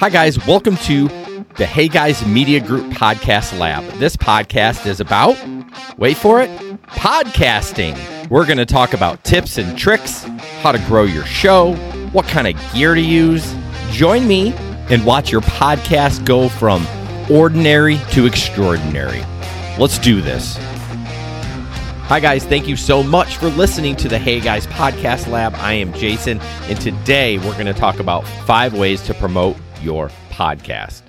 Hi, guys. Welcome to the Hey Guys Media Group Podcast Lab. This podcast is about, wait for it, podcasting. We're going to talk about tips and tricks, how to grow your show, what kind of gear to use. Join me and watch your podcast go from ordinary to extraordinary. Let's do this. Hi, guys. Thank you so much for listening to the Hey Guys Podcast Lab. I am Jason, and today we're going to talk about five ways to promote your podcast.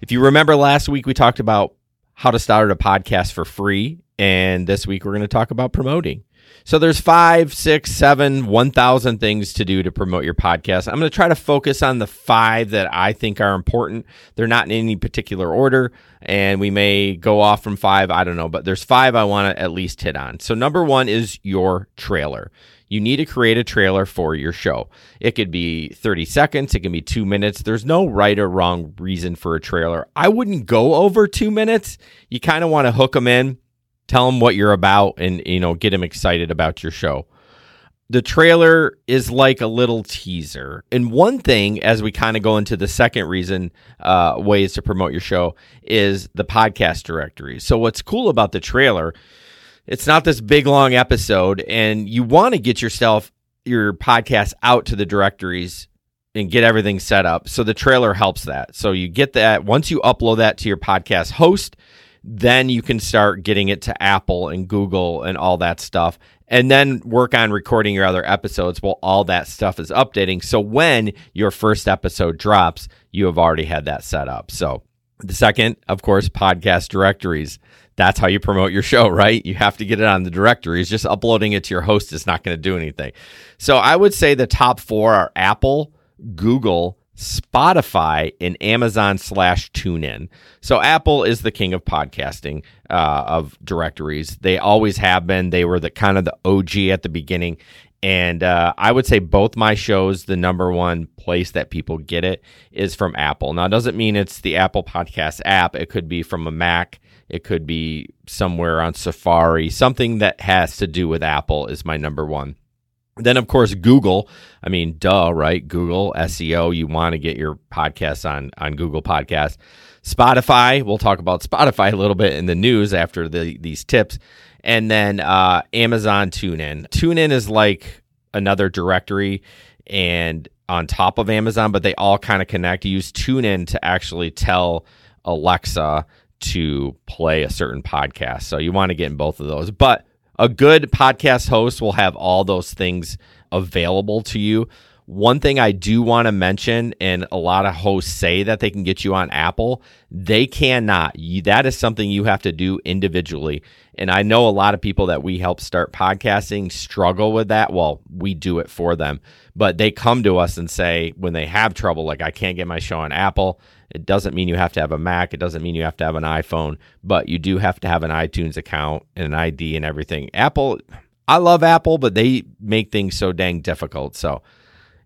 If you remember last week, we talked about how to start a podcast for free. And this week, we're going to talk about promoting. So there's five, six, seven, 1,000 things to do to promote your podcast. I'm going to try to focus on the five that I think are important. They're not in any particular order, and we may go off from five. I don't know, but there's five I want to at least hit on. So number one is your trailer you need to create a trailer for your show. It could be 30 seconds, it can be two minutes. There's no right or wrong reason for a trailer. I wouldn't go over two minutes. You kind of want to hook them in, tell them what you're about, and you know get them excited about your show. The trailer is like a little teaser. And one thing, as we kind of go into the second reason, uh, ways to promote your show, is the podcast directory. So, what's cool about the trailer it's not this big long episode, and you want to get yourself your podcast out to the directories and get everything set up. So the trailer helps that. So you get that once you upload that to your podcast host, then you can start getting it to Apple and Google and all that stuff. And then work on recording your other episodes while all that stuff is updating. So when your first episode drops, you have already had that set up. So the second, of course, podcast directories that's how you promote your show, right? You have to get it on the directories. Just uploading it to your host is not going to do anything. So I would say the top four are Apple, Google, Spotify, and Amazon slash TuneIn. So Apple is the king of podcasting uh, of directories. They always have been. They were the kind of the OG at the beginning. And uh, I would say both my shows, the number one place that people get it is from Apple. Now, it doesn't mean it's the Apple Podcast app. It could be from a Mac it could be somewhere on Safari. Something that has to do with Apple is my number one. Then, of course, Google. I mean, duh, right? Google SEO. You want to get your podcast on on Google Podcast. Spotify. We'll talk about Spotify a little bit in the news after the, these tips. And then uh, Amazon TuneIn. TuneIn is like another directory and on top of Amazon, but they all kind of connect. You use TuneIn to actually tell Alexa to play a certain podcast. So you want to get in both of those. But a good podcast host will have all those things available to you. One thing I do want to mention, and a lot of hosts say that they can get you on Apple, they cannot. That is something you have to do individually. And I know a lot of people that we help start podcasting struggle with that. Well, we do it for them, but they come to us and say when they have trouble, like, I can't get my show on Apple. It doesn't mean you have to have a Mac. It doesn't mean you have to have an iPhone, but you do have to have an iTunes account and an ID and everything. Apple, I love Apple, but they make things so dang difficult. So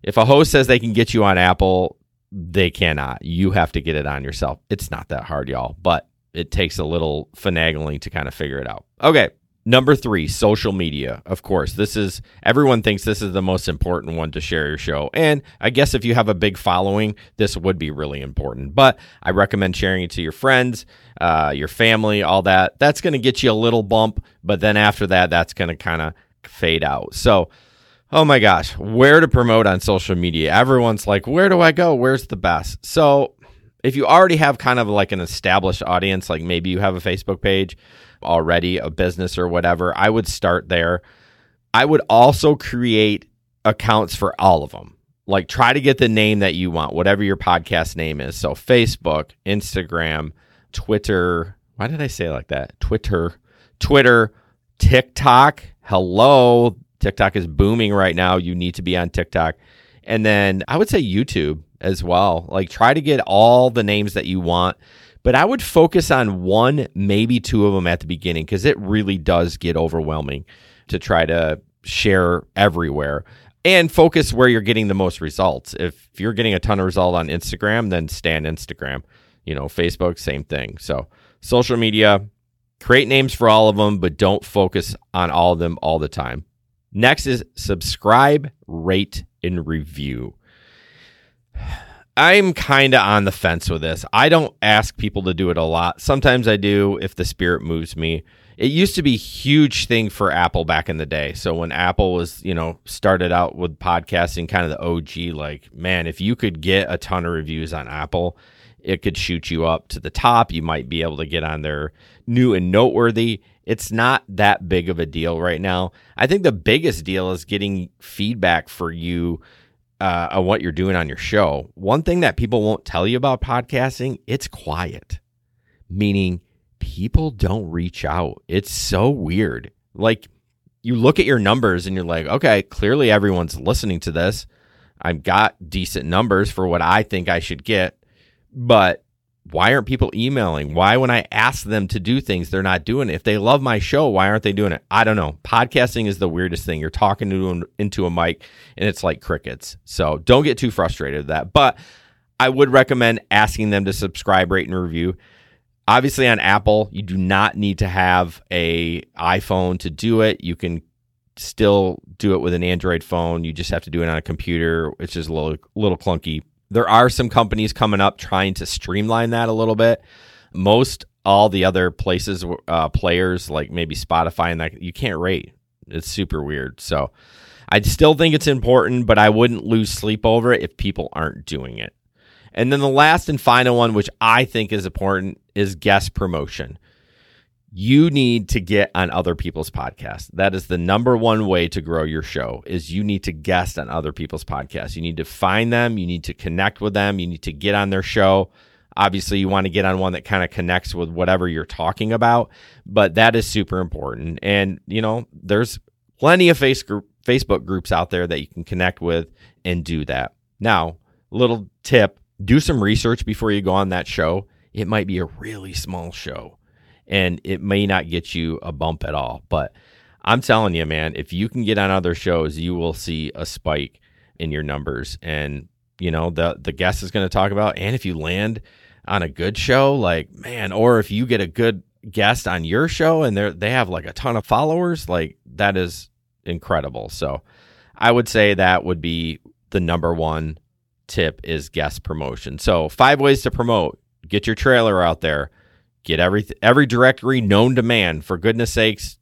if a host says they can get you on Apple, they cannot. You have to get it on yourself. It's not that hard, y'all, but it takes a little finagling to kind of figure it out. Okay. Number three, social media. Of course, this is everyone thinks this is the most important one to share your show. And I guess if you have a big following, this would be really important. But I recommend sharing it to your friends, uh, your family, all that. That's going to get you a little bump. But then after that, that's going to kind of fade out. So, oh my gosh, where to promote on social media? Everyone's like, where do I go? Where's the best? So, if you already have kind of like an established audience, like maybe you have a Facebook page, already, a business or whatever, I would start there. I would also create accounts for all of them. Like try to get the name that you want, whatever your podcast name is. So Facebook, Instagram, Twitter. Why did I say like that? Twitter, Twitter, TikTok. Hello. TikTok is booming right now. You need to be on TikTok. And then I would say YouTube as well. Like try to get all the names that you want but I would focus on one, maybe two of them at the beginning because it really does get overwhelming to try to share everywhere and focus where you're getting the most results. If you're getting a ton of result on Instagram, then stay on Instagram. You know, Facebook, same thing. So, social media, create names for all of them, but don't focus on all of them all the time. Next is subscribe, rate, and review. I'm kind of on the fence with this. I don't ask people to do it a lot. Sometimes I do if the spirit moves me. It used to be a huge thing for Apple back in the day. So when Apple was, you know, started out with podcasting, kind of the OG, like, man, if you could get a ton of reviews on Apple, it could shoot you up to the top. You might be able to get on their new and noteworthy. It's not that big of a deal right now. I think the biggest deal is getting feedback for you uh, on what you're doing on your show. One thing that people won't tell you about podcasting, it's quiet, meaning people don't reach out. It's so weird. Like you look at your numbers and you're like, okay, clearly everyone's listening to this. I've got decent numbers for what I think I should get, but why aren't people emailing? Why, when I ask them to do things, they're not doing it? If they love my show, why aren't they doing it? I don't know. Podcasting is the weirdest thing. You're talking to into a mic and it's like crickets. So don't get too frustrated with that. But I would recommend asking them to subscribe, rate, and review. Obviously, on Apple, you do not need to have a iPhone to do it. You can still do it with an Android phone. You just have to do it on a computer, which is a little little clunky there are some companies coming up trying to streamline that a little bit. Most all the other places, uh, players like maybe Spotify and that, you can't rate. It's super weird. So I still think it's important, but I wouldn't lose sleep over it if people aren't doing it. And then the last and final one, which I think is important, is guest promotion you need to get on other people's podcasts. That is the number one way to grow your show is you need to guest on other people's podcasts. You need to find them, you need to connect with them, you need to get on their show. Obviously, you want to get on one that kind of connects with whatever you're talking about, but that is super important. And, you know, there's plenty of face Facebook groups out there that you can connect with and do that. Now, little tip, do some research before you go on that show. It might be a really small show and it may not get you a bump at all. But I'm telling you, man, if you can get on other shows, you will see a spike in your numbers. And, you know, the the guest is going to talk about, and if you land on a good show, like, man, or if you get a good guest on your show and they they have like a ton of followers, like that is incredible. So I would say that would be the number one tip is guest promotion. So five ways to promote. Get your trailer out there Get every every directory known to man. For goodness sakes,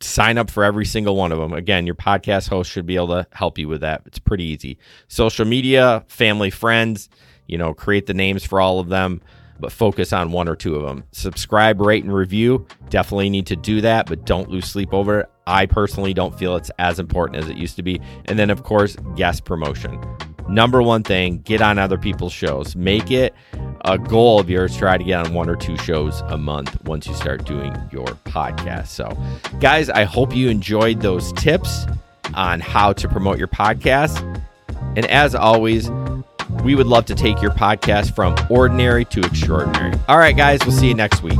sign up for every single one of them. Again, your podcast host should be able to help you with that. It's pretty easy. Social media, family, friends, you know, create the names for all of them, but focus on one or two of them. Subscribe, rate, and review. Definitely need to do that, but don't lose sleep over it. I personally don't feel it's as important as it used to be. And then, of course, guest promotion number one thing get on other people's shows. Make it a goal of yours try to get on one or two shows a month once you start doing your podcast. So guys i hope you enjoyed those tips on how to promote your podcast. And as always we would love to take your podcast from ordinary to extraordinary. All right guys we'll see you next week